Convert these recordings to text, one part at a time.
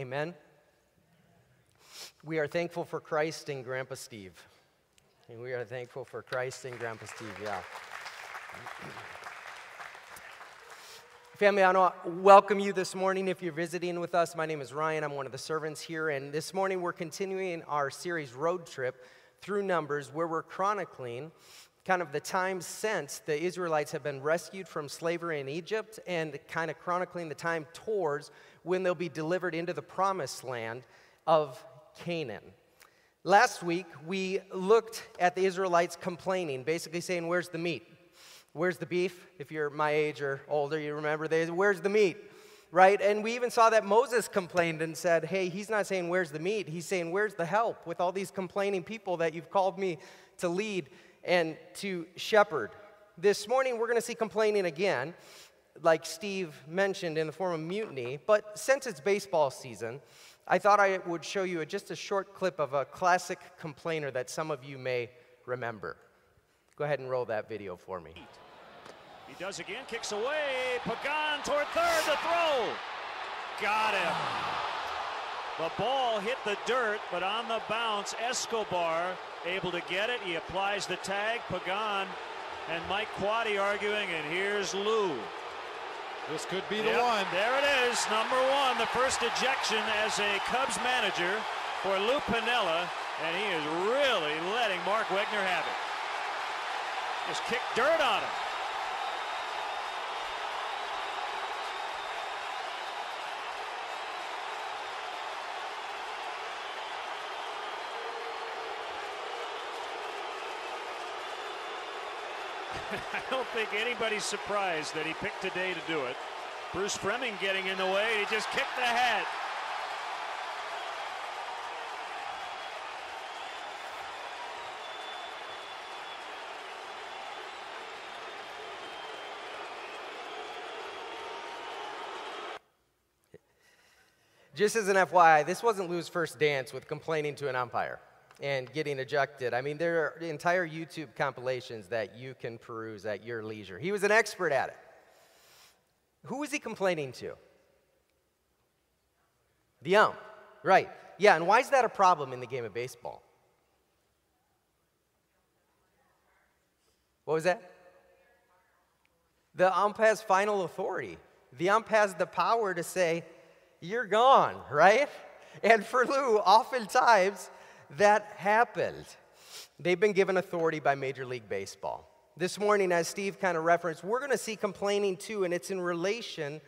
Amen. We are thankful for Christ and Grandpa Steve. And we are thankful for Christ and Grandpa Steve, yeah. Family, I want to welcome you this morning if you're visiting with us. My name is Ryan. I'm one of the servants here. And this morning we're continuing our series Road Trip through Numbers, where we're chronicling kind of the time since the Israelites have been rescued from slavery in Egypt and kind of chronicling the time towards when they'll be delivered into the promised land of Canaan. Last week, we looked at the Israelites complaining, basically saying, Where's the meat? Where's the beef? If you're my age or older, you remember they Where's the meat? Right? And we even saw that Moses complained and said, Hey, he's not saying, Where's the meat? He's saying, Where's the help with all these complaining people that you've called me to lead and to shepherd? This morning, we're going to see complaining again, like Steve mentioned, in the form of mutiny. But since it's baseball season, I thought I would show you just a short clip of a classic complainer that some of you may remember. Go ahead and roll that video for me. He does again, kicks away. Pagan toward third, the throw. Got him. The ball hit the dirt, but on the bounce, Escobar able to get it. He applies the tag. Pagan and Mike Quade arguing, and here's Lou. This could be the Yep, one. There it is, number one, the first ejection as a Cubs manager for Lou Piniella, and he is really letting Mark Wegner have it. Just kicked dirt on him. I don't think anybody's surprised that he picked today to do it. Bruce Froemming getting in the way. He just kicked the hat. Just as an FYI, this wasn't Lou's first dance with complaining to an umpire and getting ejected. I mean, there are entire YouTube compilations that you can peruse at your leisure. He was an expert at it. Who was he complaining to? The ump, right. Yeah, and why is that a problem in the game of baseball? What was that? The ump has final authority. The ump has the power to say, you're gone, right? And for Lou, oftentimes that happened. They've been given authority by Major League Baseball. This morning, as Steve kind of referenced, we're going to see complaining too, and it's in relation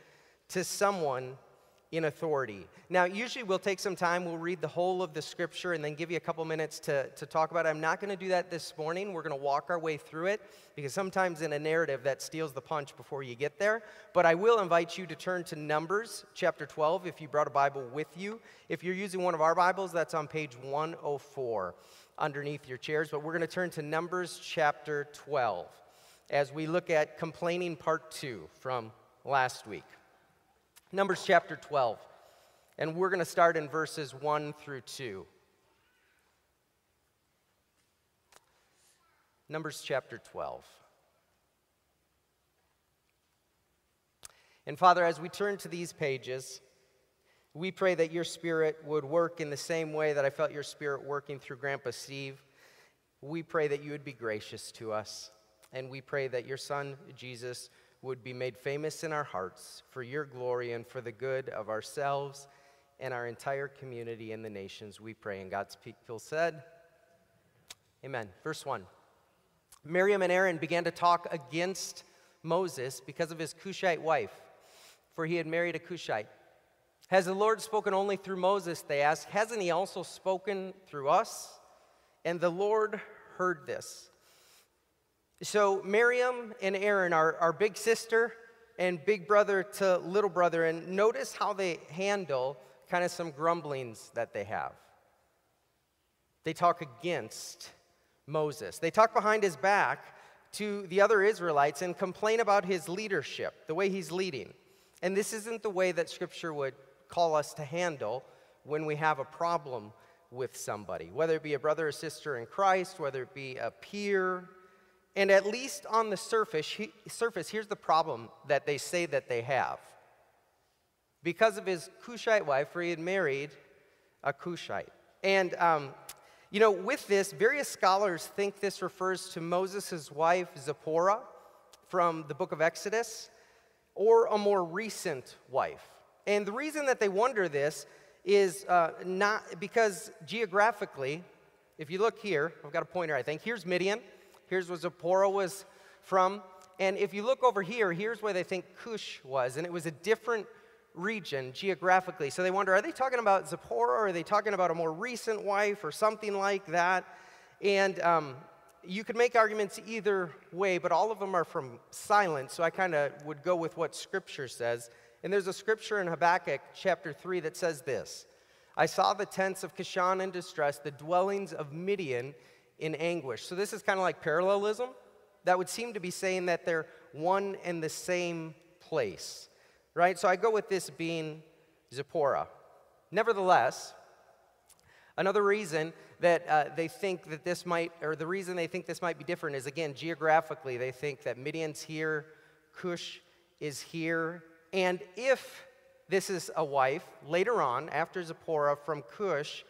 to someone in authority. Now, usually we'll take some time, we'll read the whole of the scripture, and then give you a couple minutes to, to talk about it. I'm not going to do that this morning. We're going to walk our way through it because sometimes in a narrative that steals the punch before you get there. But I will invite you to turn to Numbers chapter 12 if you brought a Bible with you. If you're using one of our Bibles, that's on page 104 underneath your chairs. But we're going to turn to Numbers chapter 12 as we look at complaining part two from last week. Numbers chapter 12. And we're going to start in verses 1 through 2. Numbers chapter 12. And Father, as we turn to these pages, we pray that your spirit would work in the same way that I felt your spirit working through Grandpa Steve. We pray that you would be gracious to us. And we pray that your son, Jesus, would be made famous in our hearts for your glory and for the good of ourselves and our entire community and the nations. We pray. And God's people said, Amen. Verse 1 Miriam and Aaron began to talk against Moses because of his Cushite wife, for he had married a Cushite. Has the Lord spoken only through Moses? They asked. Hasn't he also spoken through us? And the Lord heard this. So Miriam and Aaron are, are big sister and big brother to little brother. And notice how they handle kind of some grumblings that they have. They talk against Moses, they talk behind his back to the other Israelites and complain about his leadership, the way he's leading. And this isn't the way that Scripture would call us to handle when we have a problem with somebody, whether it be a brother or sister in Christ, whether it be a peer. And at least on the surface, he, surface, here's the problem that they say that they have. because of his Cushite wife, for he had married a Cushite. And, um, you know, with this, various scholars think this refers to Moses' wife, Zipporah, from the book of Exodus, or a more recent wife. And the reason that they wonder this is uh, not because geographically, if you look here, I've got a pointer, I think. Here's Midian. Here's where Zipporah was from. And if you look over here, here's where they think Cush was. And it was a different region geographically. So they wonder are they talking about Zipporah or are they talking about a more recent wife or something like that? And um, you could make arguments either way, but all of them are from silence. So I kind of would go with what Scripture says. And there's a scripture in Habakkuk chapter 3 that says this I saw the tents of Cushan in distress, the dwellings of Midian in anguish. So this is kind of like parallelism. That would seem to be saying that they're one and the same place right? So I go with this being Zipporah. Nevertheless, another reason that uh, they think that this might, or the reason they think this might be different is again, geographically, they think that Midian's here, Cush is here, and if this is a wife later on, after Zipporah from Cush,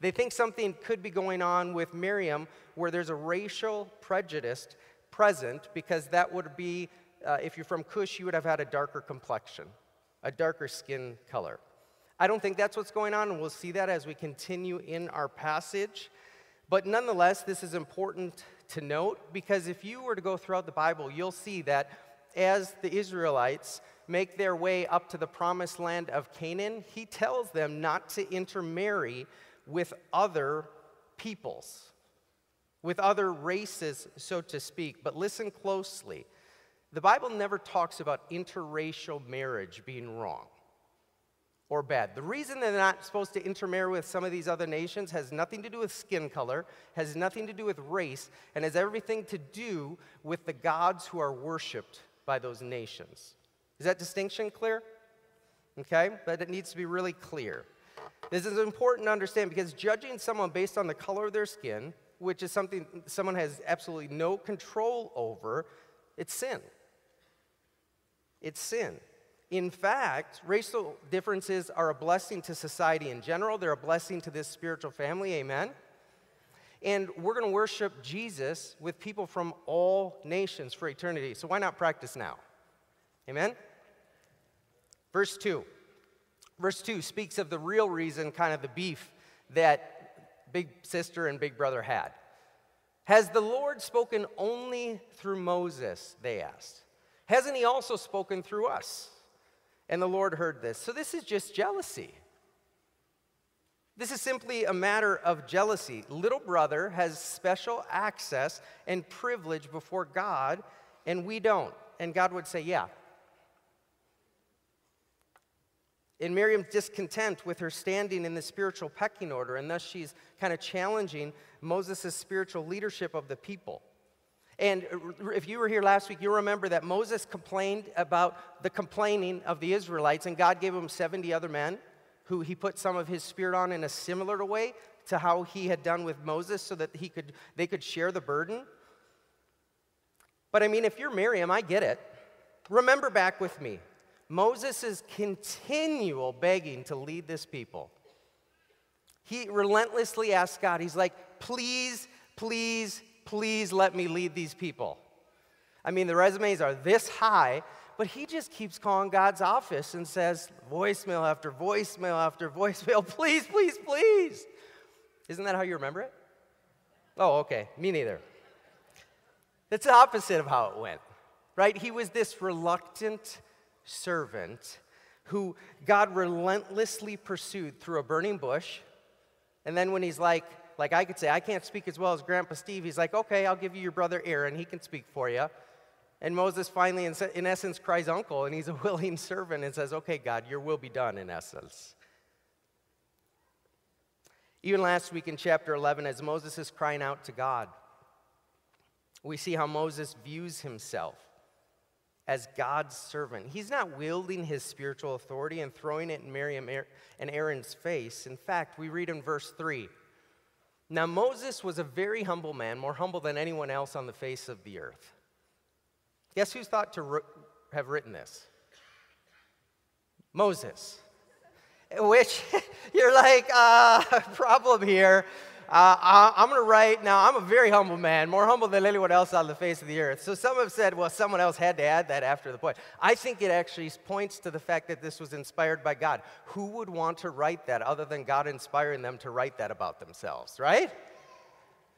they think something could be going on with Miriam where there's a racial prejudice present because that would be uh, if you're from Cush, you would have had a darker complexion, a darker skin color. I don't think that's what's going on, and we'll see that as we continue in our passage. But nonetheless, this is important to note because if you were to go throughout the Bible, you'll see that as the Israelites make their way up to the promised land of Canaan, he tells them not to intermarry with other peoples, with other races, so to speak. But listen closely. The Bible never talks about interracial marriage being wrong or bad. The reason they're not supposed to intermarry with some of these other nations has nothing to do with skin color, has nothing to do with race, and has everything to do with the gods who are worshiped by those nations. Is that distinction clear? Okay, but it needs to be really clear. This is important to understand because judging someone based on the color of their skin, which is something someone has absolutely no control over, it's sin. It's sin. In fact, racial differences are a blessing to society in general. They're a blessing to this spiritual family. Amen. And we're going to worship Jesus with people from all nations for eternity. So why not practice now? Amen. Verse 2. Verse 2 speaks of the real reason, kind of the beef that big sister and big brother had. Has the Lord spoken only through Moses? They asked. Hasn't he also spoken through us? And the Lord heard this. So this is just jealousy. This is simply a matter of jealousy. Little brother has special access and privilege before God, and we don't. And God would say, Yeah. In Miriam's discontent with her standing in the spiritual pecking order, and thus she's kind of challenging Moses' spiritual leadership of the people. And if you were here last week, you remember that Moses complained about the complaining of the Israelites, and God gave him 70 other men who he put some of his spirit on in a similar way to how he had done with Moses so that he could, they could share the burden. But I mean, if you're Miriam, I get it. Remember back with me Moses' continual begging to lead this people. He relentlessly asks God, he's like, please, please, please let me lead these people. I mean, the resumes are this high, but he just keeps calling God's office and says, voicemail after voicemail after voicemail, please, please, please. Isn't that how you remember it? Oh, okay. Me neither. It's the opposite of how it went, right? He was this reluctant servant who God relentlessly pursued through a burning bush. And then when he's like, like I could say, I can't speak as well as Grandpa Steve. He's like, okay, I'll give you your brother Aaron. He can speak for you. And Moses finally, in, essence, cries uncle, and he's a willing servant and says, okay, God, your will be done, in essence. Even last week in chapter 11, as Moses is crying out to God, we see how Moses views himself as God's servant. He's not wielding his spiritual authority and throwing it in Miriam and Aaron's face. In fact, we read in verse 3 now, Moses was a very humble man, more humble than anyone else on the face of the earth. Guess who's thought to have written this? Moses. Which you're like, uh, problem here. Uh, I'm going to write, now I'm a very humble man, more humble than anyone else on the face of the earth. So some have said, well, someone else had to add that after the point. I think it actually points to the fact that this was inspired by God. Who would want to write that other than God inspiring them to write that about themselves, right?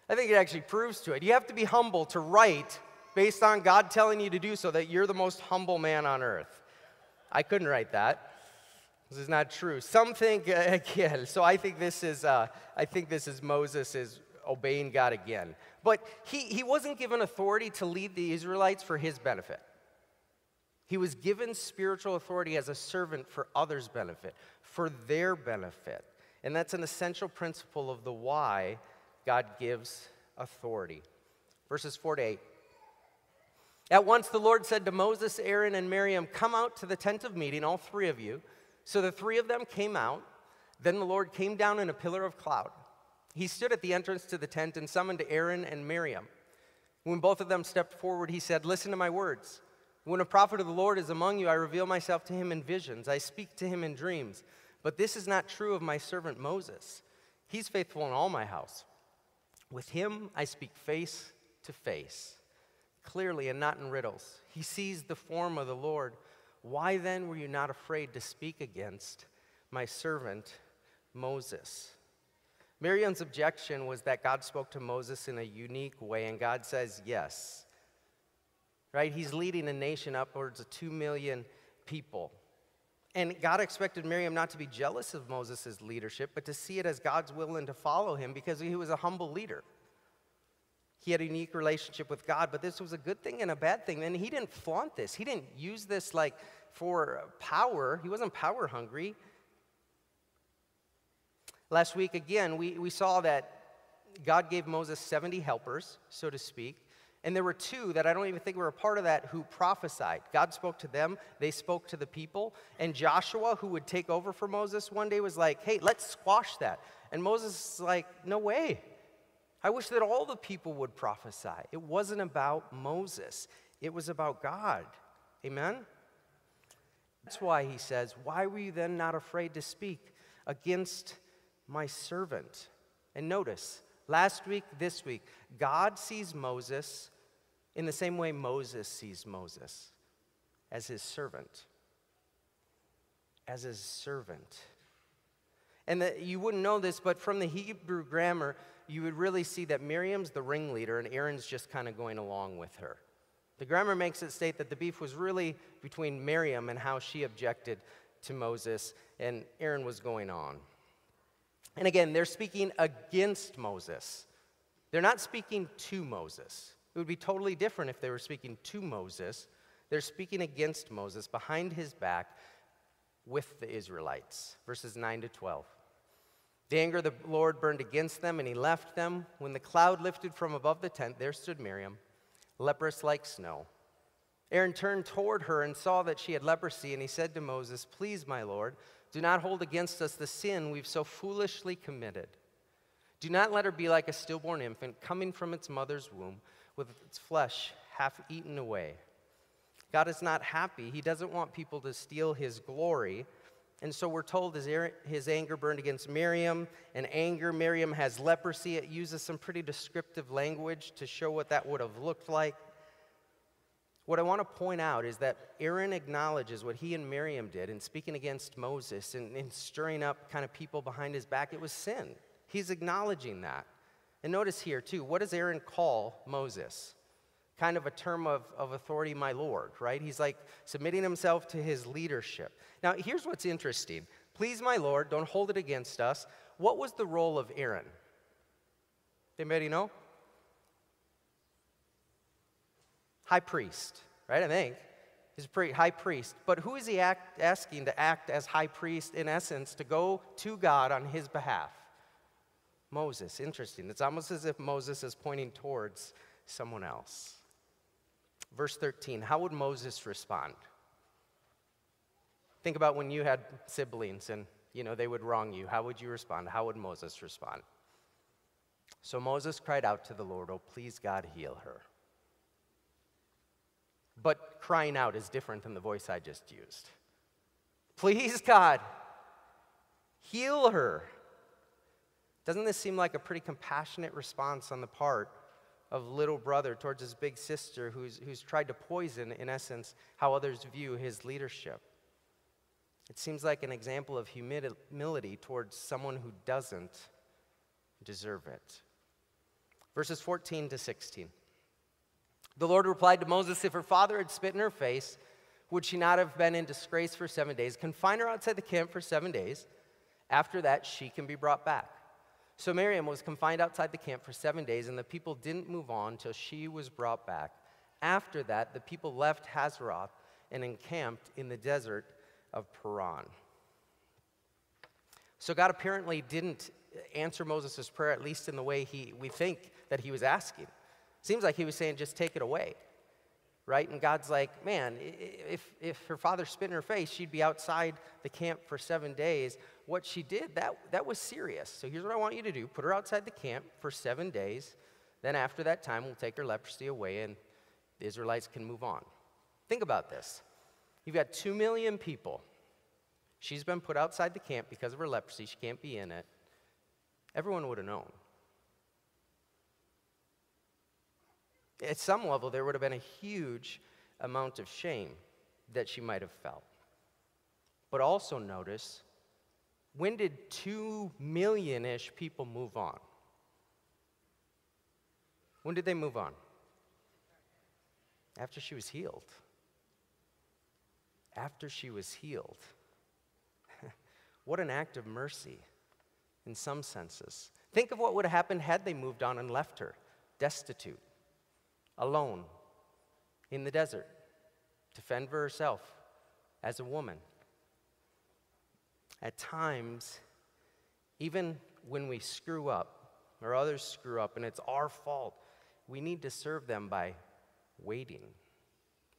I think it actually proves to it. You have to be humble to write based on God telling you to do so that you're the most humble man on earth. I couldn't write that. This is not true. Some think again. So I think this is. Uh, I think this is Moses is obeying God again. But he, he wasn't given authority to lead the Israelites for his benefit. He was given spiritual authority as a servant for others' benefit, for their benefit. And that's an essential principle of the why God gives authority. Verses 4 to 8. At once the Lord said to Moses, Aaron, and Miriam, Come out to the tent of meeting, all three of you. So the three of them came out. Then the Lord came down in a pillar of cloud. He stood at the entrance to the tent and summoned Aaron and Miriam. When both of them stepped forward, he said, Listen to my words. When a prophet of the Lord is among you, I reveal myself to him in visions, I speak to him in dreams. But this is not true of my servant Moses. He's faithful in all my house. With him I speak face to face, clearly and not in riddles. He sees the form of the Lord. Why then were you not afraid to speak against my servant Moses? Miriam's objection was that God spoke to Moses in a unique way, and God says yes. Right? He's leading a nation upwards of two million people. And God expected Miriam not to be jealous of Moses' leadership, but to see it as God's will and to follow him because he was a humble leader. He had a unique relationship with God, but this was a good thing and a bad thing. And he didn't flaunt this. He didn't use this like for power. He wasn't power hungry. Last week, again, we, we saw that God gave Moses 70 helpers, so to speak. And there were two that I don't even think were a part of that who prophesied. God spoke to them, they spoke to the people. And Joshua, who would take over for Moses one day, was like, hey, let's squash that. And Moses is like, no way. I wish that all the people would prophesy. It wasn't about Moses, it was about God. Amen? That's why he says, Why were you then not afraid to speak against my servant? And notice, last week, this week, God sees Moses in the same way Moses sees Moses as his servant. As his servant. And that you wouldn't know this, but from the Hebrew grammar, you would really see that Miriam's the ringleader and Aaron's just kind of going along with her. The grammar makes it state that the beef was really between Miriam and how she objected to Moses, and Aaron was going on. And again, they're speaking against Moses. They're not speaking to Moses. It would be totally different if they were speaking to Moses. They're speaking against Moses behind his back with the Israelites. Verses 9 to 12. The anger of the Lord burned against them, and he left them. When the cloud lifted from above the tent, there stood Miriam, leprous like snow. Aaron turned toward her and saw that she had leprosy, and he said to Moses, Please, my Lord, do not hold against us the sin we've so foolishly committed. Do not let her be like a stillborn infant coming from its mother's womb with its flesh half eaten away. God is not happy. He doesn't want people to steal his glory. And so we're told his, his anger burned against Miriam, and anger, Miriam has leprosy. It uses some pretty descriptive language to show what that would have looked like. What I want to point out is that Aaron acknowledges what he and Miriam did in speaking against Moses and, and stirring up kind of people behind his back. It was sin. He's acknowledging that. And notice here, too, what does Aaron call Moses? Kind of a term of, of authority, my Lord, right? He's like submitting himself to his leadership. Now, here's what's interesting. Please, my Lord, don't hold it against us. What was the role of Aaron? Anybody know? High priest, right? I think. He's a high priest. But who is he act, asking to act as high priest, in essence, to go to God on his behalf? Moses. Interesting. It's almost as if Moses is pointing towards someone else. Verse 13 How would Moses respond? Think about when you had siblings and you know they would wrong you. How would you respond? How would Moses respond? So Moses cried out to the Lord, Oh, please, God, heal her. But crying out is different than the voice I just used. Please, God, heal her. Doesn't this seem like a pretty compassionate response on the part of little brother towards his big sister who's, who's tried to poison, in essence, how others view his leadership? It seems like an example of humility towards someone who doesn't deserve it. Verses 14 to 16. The Lord replied to Moses, If her father had spit in her face, would she not have been in disgrace for seven days? Confine her outside the camp for seven days. After that, she can be brought back. So Miriam was confined outside the camp for seven days, and the people didn't move on till she was brought back. After that, the people left Hazeroth and encamped in the desert of Paran. So God apparently didn't answer Moses' prayer, at least in the way he, we think that he was asking. Seems like he was saying, just take it away. Right? And God's like, man, if, if her father spit in her face, she'd be outside the camp for seven days. What she did, that, that was serious. So here's what I want you to do put her outside the camp for seven days. Then after that time, we'll take her leprosy away and the Israelites can move on. Think about this. You've got two million people. She's been put outside the camp because of her leprosy. She can't be in it. Everyone would have known. At some level, there would have been a huge amount of shame that she might have felt. But also notice when did two million ish people move on? When did they move on? After she was healed. After she was healed. what an act of mercy in some senses. Think of what would have happened had they moved on and left her destitute alone in the desert to fend for herself as a woman. At times, even when we screw up or others screw up and it's our fault, we need to serve them by waiting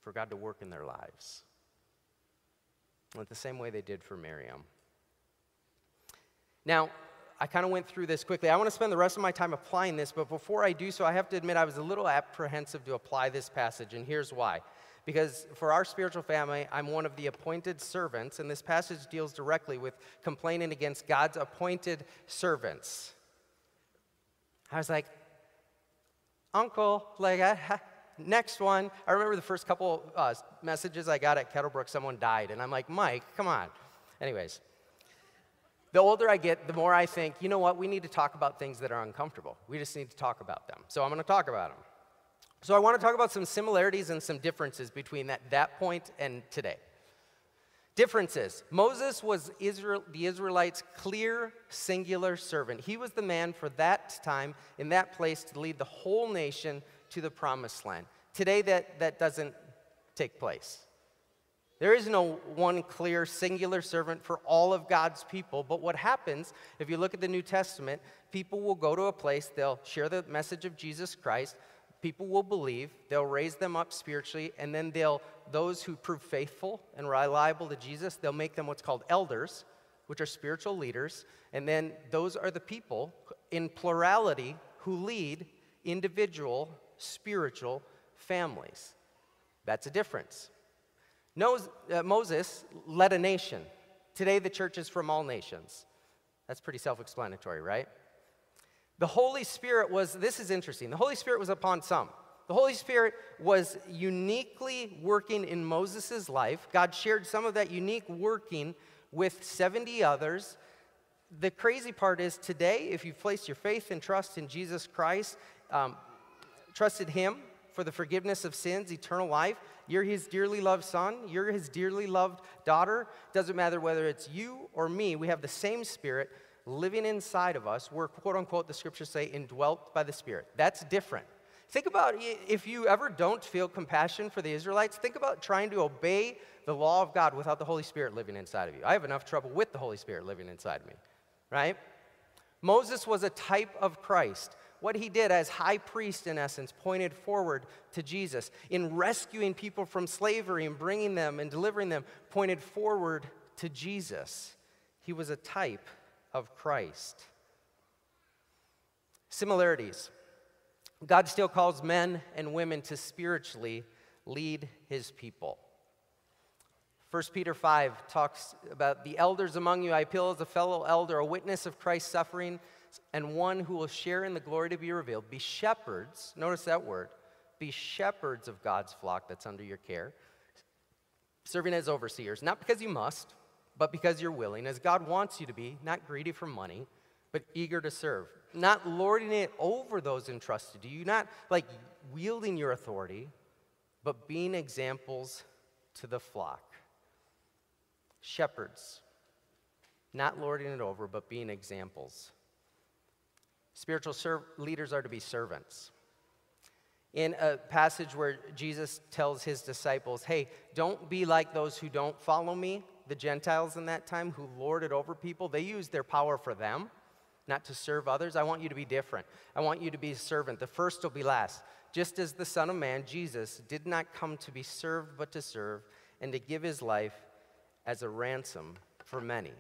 for God to work in their lives. Like the same way they did for Miriam. Now, I kind of went through this quickly. I want to spend the rest of my time applying this, but before I do so, I have to admit I was a little apprehensive to apply this passage, and here's why. Because for our spiritual family, I'm one of the appointed servants, and this passage deals directly with complaining against God's appointed servants. I was like, Uncle, like, I, next one. I remember the first couple uh, messages I got at Kettlebrook, someone died, and I'm like, Mike, come on. Anyways, the older I get, the more I think, you know what, we need to talk about things that are uncomfortable. We just need to talk about them. So I'm going to talk about them. So I want to talk about some similarities and some differences between that, that point and today. Differences. Moses was Israel, the Israelites' clear, singular servant. He was the man for that time, in that place, to lead the whole nation to the promised land. Today, that, that doesn't take place. There is no one clear, singular servant for all of God's people. But what happens, if you look at the New Testament, people will go to a place, they'll share the message of Jesus Christ, people will believe, they'll raise them up spiritually, and then they'll, those who prove faithful and reliable to Jesus, they'll make them what's called elders, which are spiritual leaders. And then those are the people in plurality who lead individual spiritual families. That's a difference. Uh, Moses led a nation. Today, the church is from all nations. That's pretty self explanatory, right? The Holy Spirit was, this is interesting, the Holy Spirit was upon some. The Holy Spirit was uniquely working in Moses' life. God shared some of that unique working with 70 others. The crazy part is today, if you've placed your faith and trust in Jesus Christ, um, trusted Him for the forgiveness of sins, eternal life, you're his dearly loved son. You're his dearly loved daughter. Doesn't matter whether it's you or me, we have the same spirit living inside of us. We're, quote unquote, the scriptures say, indwelt by the spirit. That's different. Think about if you ever don't feel compassion for the Israelites, think about trying to obey the law of God without the Holy Spirit living inside of you. I have enough trouble with the Holy Spirit living inside of me, right? Moses was a type of Christ what he did as high priest, in essence, pointed forward to Jesus. In rescuing people from slavery and bringing them and delivering them, pointed forward to Jesus. He was a type of Christ. Similarities God still calls men and women to spiritually lead his people. 1 Peter 5 talks about the elders among you. I appeal as a fellow elder, a witness of Christ's suffering, and one who will share in the glory to be revealed. Be shepherds, notice that word, be shepherds of God's flock that's under your care, serving as overseers, not because you must, but because you're willing, as God wants you to be, not greedy for money, but eager to serve, not lording it over those entrusted to you, not like wielding your authority, but being examples to the flock shepherds, not lording it over, but being examples. Spiritual ser- leaders are to be servants. In a passage where Jesus tells his disciples, hey, don't be like those who don't follow me, the Gentiles in that time who lorded over people. They used their power for them, not to serve others. I want you to be different. I want you to be a servant. The first will be last. Just as the Son of Man, Jesus, did not come to be served, but to serve, and to give his life as a ransom for many.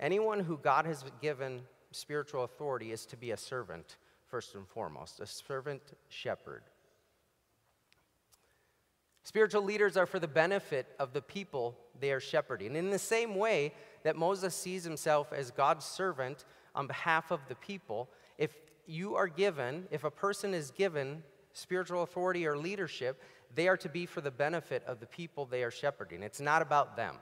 Anyone who God has given spiritual authority is to be a servant, first and foremost, a servant shepherd. Spiritual leaders are for the benefit of the people they are shepherding. In the same way that Moses sees himself as God's servant on behalf of the people, if you are given, if a person is given spiritual authority or leadership, they are to be for the benefit of the people they are shepherding. It's not about them.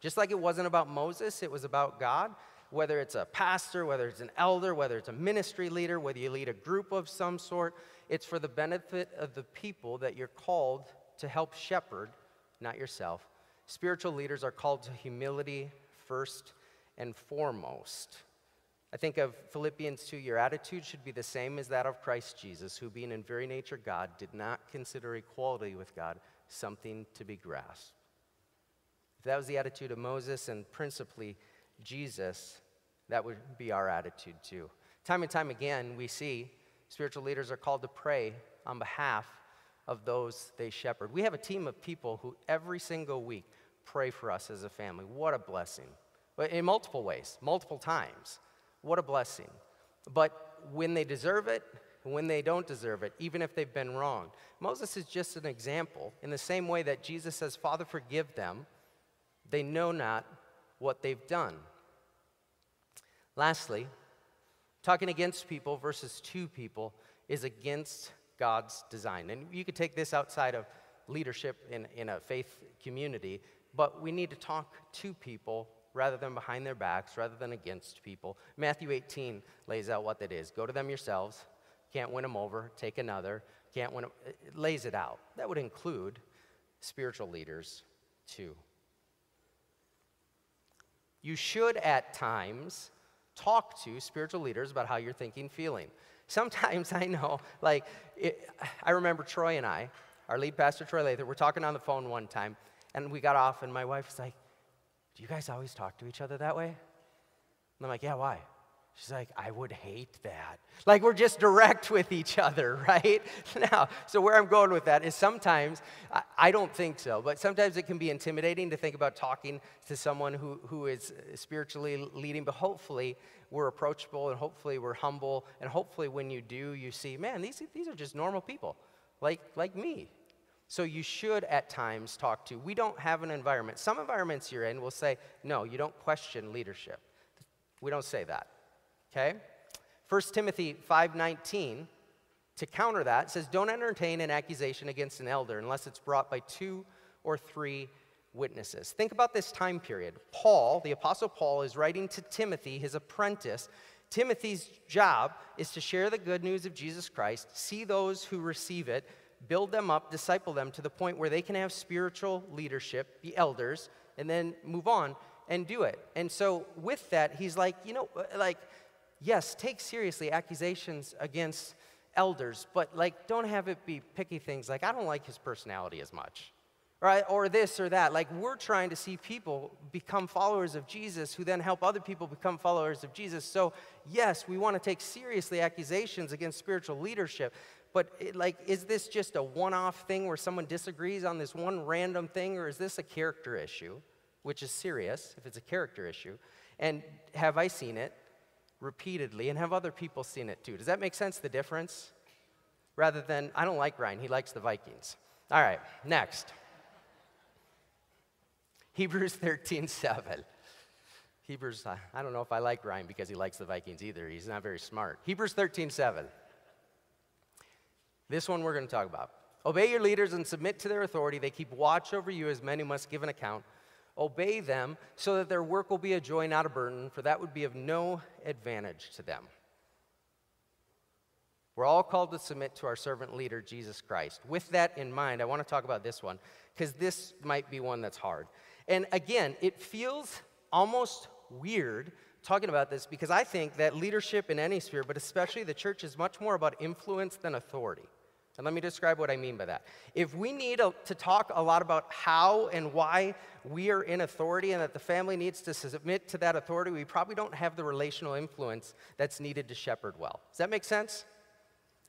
Just like it wasn't about Moses, it was about God. Whether it's a pastor, whether it's an elder, whether it's a ministry leader, whether you lead a group of some sort, it's for the benefit of the people that you're called to help shepherd, not yourself. Spiritual leaders are called to humility first and foremost. I think of Philippians 2 your attitude should be the same as that of Christ Jesus, who, being in very nature God, did not consider equality with God something to be grasped if that was the attitude of Moses and principally Jesus, that would be our attitude too. Time and time again, we see spiritual leaders are called to pray on behalf of those they shepherd. We have a team of people who every single week pray for us as a family. What a blessing. But in multiple ways, multiple times. What a blessing. But when they deserve it, when they don't deserve it, even if they've been wrong. Moses is just an example. In the same way that Jesus says, Father, forgive them, they know not what they've done. Lastly, talking against people versus to people is against God's design. And you could take this outside of leadership in, in a faith community, but we need to talk to people rather than behind their backs, rather than against people. Matthew 18 lays out what that is. Go to them yourselves. Can't win them over, take another. Can't win them. It lays it out. That would include spiritual leaders too. You should at times talk to spiritual leaders about how you're thinking, feeling. Sometimes I know, like, it, I remember Troy and I, our lead pastor, Troy Lather, we're talking on the phone one time, and we got off, and my wife was like, Do you guys always talk to each other that way? And I'm like, Yeah, why? She's like, I would hate that. Like, we're just direct with each other, right? Now, so where I'm going with that is sometimes, I, I, don't think so, but sometimes it can be intimidating to think about talking to someone who, who is spiritually leading, but hopefully we're approachable and hopefully we're humble, and hopefully when you do, you see, man, these, these are just normal people, like, like me. So you should at times talk to. We don't have an environment. Some environments you're in will say, no, you don't question leadership. We don't say that okay? 1 Timothy 5:19 to counter that says don't entertain an accusation against an elder unless it's brought by two or three witnesses. Think about this time period. Paul, the apostle Paul is writing to Timothy, his apprentice. Timothy's job is to share the good news of Jesus Christ, see those who receive it, build them up, disciple them to the point where they can have spiritual leadership, be elders, and then move on and do it. And so with that, he's like, you know, like yes, take seriously accusations against elders, but like don't have it be picky things like I don't like his personality as much. Right? Or this or that. Like we're trying to see people become followers of Jesus who then help other people become followers of Jesus. So, yes, we want to take seriously accusations against spiritual leadership, but it, like is this just a one-off thing where someone disagrees on this one random thing or is this a character issue, which is serious if it's a character issue? And have I seen it? Repeatedly and have other people seen it too. Does that make sense, the difference? Rather than, I don't like Ryan, he likes the Vikings. All right, next. Hebrews 13 7. Hebrews, I don't know if I like Ryan because he likes the Vikings either. He's not very smart. Hebrews 13 7. This one we're going to talk about. Obey your leaders and submit to their authority. They keep watch over you as many must give an account. Obey them so that their work will be a joy, not a burden, for that would be of no advantage to them. We're all called to submit to our servant leader, Jesus Christ. With that in mind, I want to talk about this one because this might be one that's hard. And again, it feels almost weird talking about this because I think that leadership in any sphere, but especially the church, is much more about influence than authority. And let me describe what I mean by that. If we need to talk a lot about how and why we are in authority and that the family needs to submit to that authority, we probably don't have the relational influence that's needed to shepherd well. Does that make sense?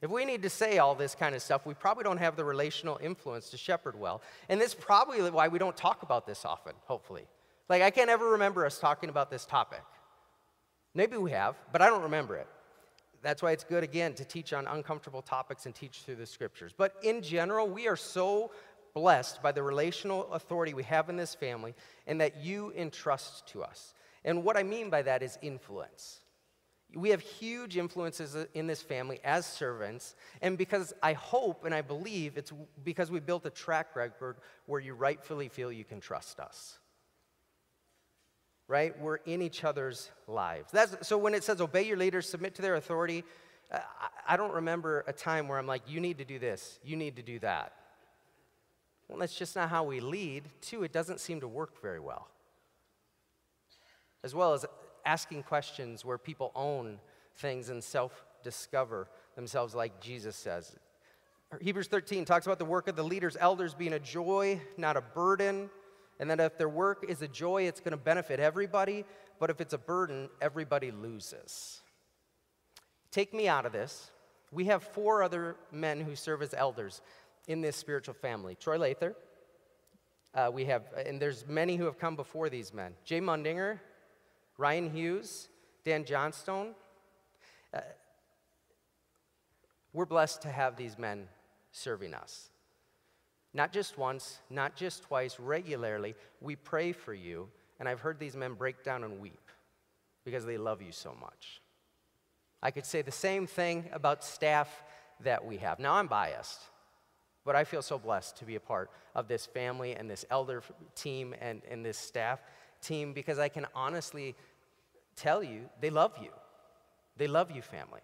If we need to say all this kind of stuff, we probably don't have the relational influence to shepherd well. And this is probably why we don't talk about this often, hopefully. Like, I can't ever remember us talking about this topic. Maybe we have, but I don't remember it. That's why it's good, again, to teach on uncomfortable topics and teach through the scriptures. But in general, we are so blessed by the relational authority we have in this family and that you entrust to us. And what I mean by that is influence. We have huge influences in this family as servants, and because I hope and I believe it's because we built a track record where you rightfully feel you can trust us. Right? We're in each other's lives. That's, so when it says obey your leaders, submit to their authority, uh, I don't remember a time where I'm like, you need to do this, you need to do that. Well, that's just not how we lead. Two, it doesn't seem to work very well. As well as asking questions where people own things and self discover themselves, like Jesus says. Hebrews 13 talks about the work of the leaders, elders being a joy, not a burden, and that if their work is a joy, it's going to benefit everybody, but if it's a burden, everybody loses. Take me out of this. We have four other men who serve as elders in this spiritual family Troy Lather. Uh, we have, and there's many who have come before these men. Jay Mundinger, Ryan Hughes, Dan Johnstone. Uh, we're blessed to have these men serving us. Not just once, not just twice, regularly. We pray for you, and I've heard these men break down and weep because they love you so much. I could say the same thing about staff that we have. Now, I'm biased, but I feel so blessed to be a part of this family and this elder team and, and this staff team because I can honestly tell you they love you. They love you, family.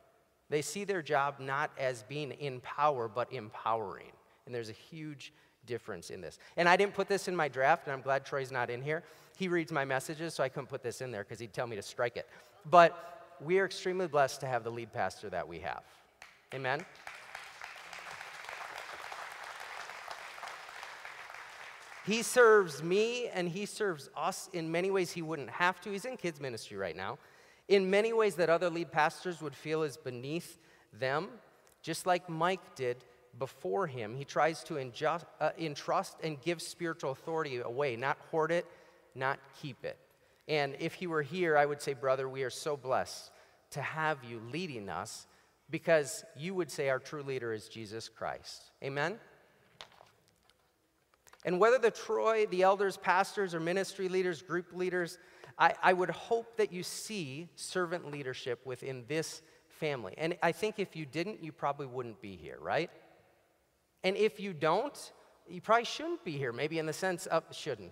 They see their job not as being in power, but empowering. And there's a huge difference in this. And I didn't put this in my draft, and I'm glad Troy's not in here. He reads my messages, so I couldn't put this in there because he'd tell me to strike it. But we are extremely blessed to have the lead pastor that we have. Amen? He serves me and he serves us in many ways he wouldn't have to. He's in kids' ministry right now. In many ways that other lead pastors would feel is beneath them, just like Mike did before him. He tries to injust, uh, entrust and give spiritual authority away, not hoard it, not keep it. And if he were here, I would say, brother, we are so blessed to have you leading us because you would say our true leader is Jesus Christ. Amen? And whether the Troy, the elders, pastors, or ministry leaders, group leaders, I, I would hope that you see servant leadership within this family. And I think if you didn't, you probably wouldn't be here, right? And if you don't, you probably shouldn't be here, maybe in the sense of shouldn't.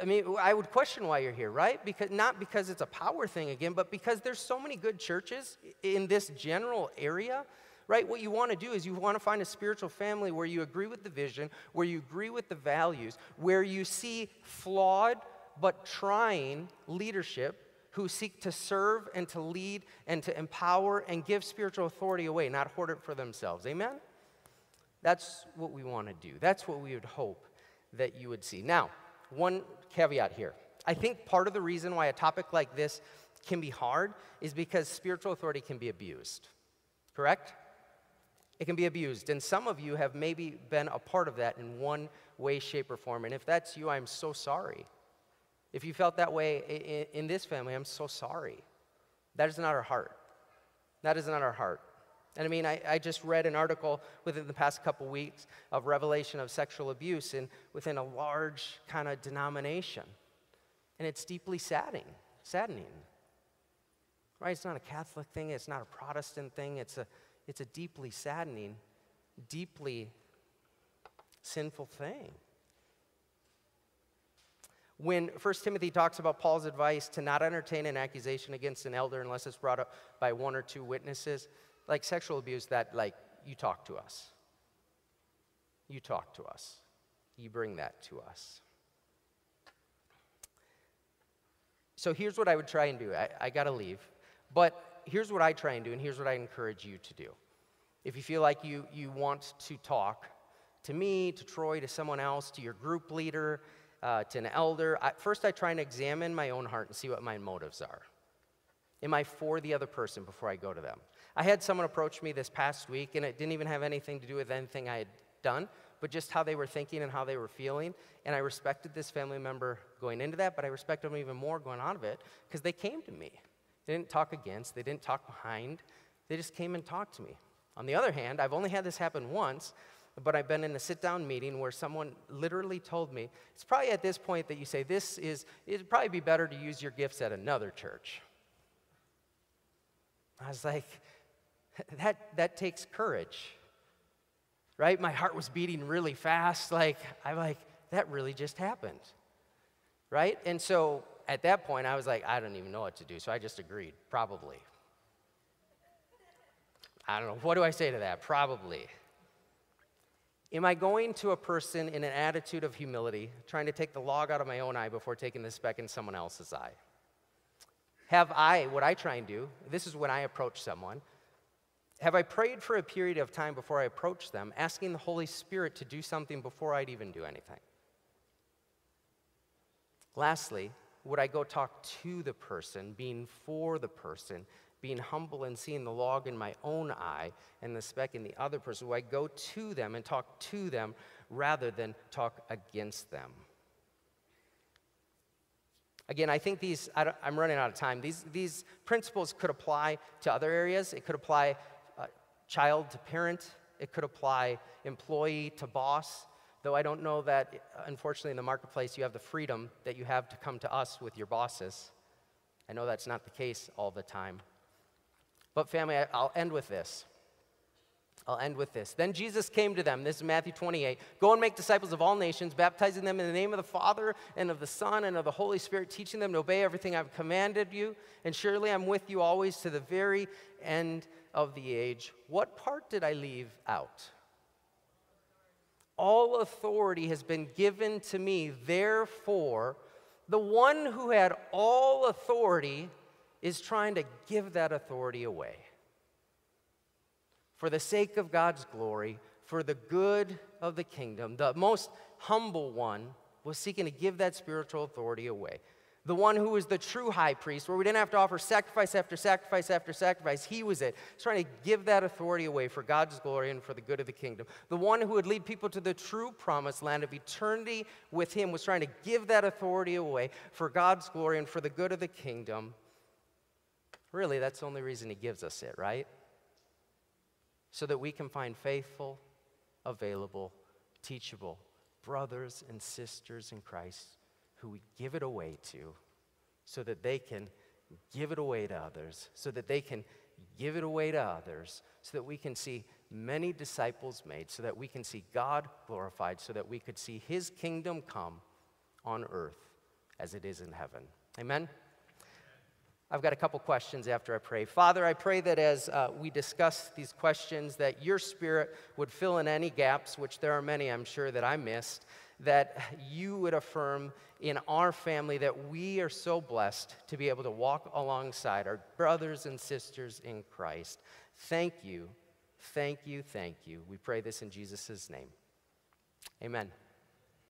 I mean, I would question why you're here, right? Because not because it's a power thing again, but because there's so many good churches in this general area right? What you want to do is you want to find a spiritual family where you agree with the vision, where you agree with the values, where you see flawed but trying leadership who seek to serve and to lead and to empower and give spiritual authority away, not hoard it for themselves. Amen? That's what we want to do. That's what we would hope that you would see. Now, one caveat here. I think part of the reason why a topic like this can be hard is because spiritual authority can be abused. Correct? It can be abused. And some of you have maybe been a part of that in one way, shape, or form. And if that's you, I'm so sorry. If you felt that way in, this family, I'm so sorry. That is not our heart. That is not our heart. And I mean, I, I just read an article within the past couple weeks of revelation of sexual abuse in, within a large kind of denomination. And it's deeply saddening, saddening. Right? It's not a Catholic thing, it's not a Protestant thing, it's a, it's a deeply saddening, deeply sinful thing. When 1 Timothy talks about Paul's advice to not entertain an accusation against an elder unless it's brought up by one or two witnesses, like sexual abuse, that, like, you talk to us. You talk to us. You bring that to us. So here's what I would try and do. I, I got to leave. But here's what I try and do, and here's what I encourage you to do. If you feel like you, you want to talk to me, to Troy, to someone else, to your group leader, uh, to an elder, I, first I try and examine my own heart and see what my motives are. Am I for the other person before I go to them? I had someone approach me this past week, and it didn't even have anything to do with anything I had done, but just how they were thinking and how they were feeling. And I respected this family member going into that, but I respected them even more going out of it because they came to me. They didn't talk against, they didn't talk behind, they just came and talked to me. On the other hand, I've only had this happen once, but I've been in a sit down meeting where someone literally told me, it's probably at this point that you say, this is, it'd probably be better to use your gifts at another church. I was like, that, that takes courage, right? My heart was beating really fast. Like, I'm like, that really just happened, right? And so at that point, I was like, I don't even know what to do. So I just agreed, probably. I don't know. What do I say to that? Probably. Am I going to a person in an attitude of humility, trying to take the log out of my own eye before taking the speck in someone else's eye? Have I, what I try and do, this is when I approach someone, have I prayed for a period of time before I approach them, asking the Holy Spirit to do something before I'd even do anything? Lastly, would I go talk to the person, being for the person, being humble and seeing the log in my own eye and the speck in the other person? Would I go to them and talk to them rather than talk against them? Again, I think these, I am running out of time. These, these principles could apply to other areas. It could apply child to parent, it could apply employee to boss, Though I don't know that, unfortunately, in the marketplace, you have the freedom that you have to come to us with your bosses. I know that's not the case all the time. But, family, I'll end with this. I'll end with this. Then Jesus came to them. This is Matthew 28. Go and make disciples of all nations, baptizing them in the name of the Father and of the Son and of the Holy Spirit, teaching them to obey everything I've commanded you. And surely I'm with you always to the very end of the age. What part did I leave out? All authority has been given to me. Therefore, the one who had all authority is trying to give that authority away. For the sake of God's glory, for the good of the kingdom, the most humble one was seeking to give that spiritual authority away the one who was the true high priest, where we didn't have to offer sacrifice after sacrifice after sacrifice. He was it. He's trying to give that authority away for God's glory and for the good of the kingdom. The one who would lead people to the true promised land of eternity with him was trying to give that authority away for God's glory and for the good of the kingdom. Really, that's the only reason he gives us it, right? So that we can find faithful, available, teachable brothers and sisters in Christ who we give it away to so that they can give it away to others, so that they can give it away to others, so that we can see many disciples made, so that we can see God glorified, so that we could see his kingdom come on earth as it is in heaven. Amen? I've got a couple questions after I pray. Father, I pray that as uh, we discuss these questions, that your spirit would fill in any gaps, which there are many, I'm sure, that I missed, that you would affirm in our family that we are so blessed to be able to walk alongside our brothers and sisters in Christ. Thank you, thank you, thank you. We pray this in Jesus' name. Amen.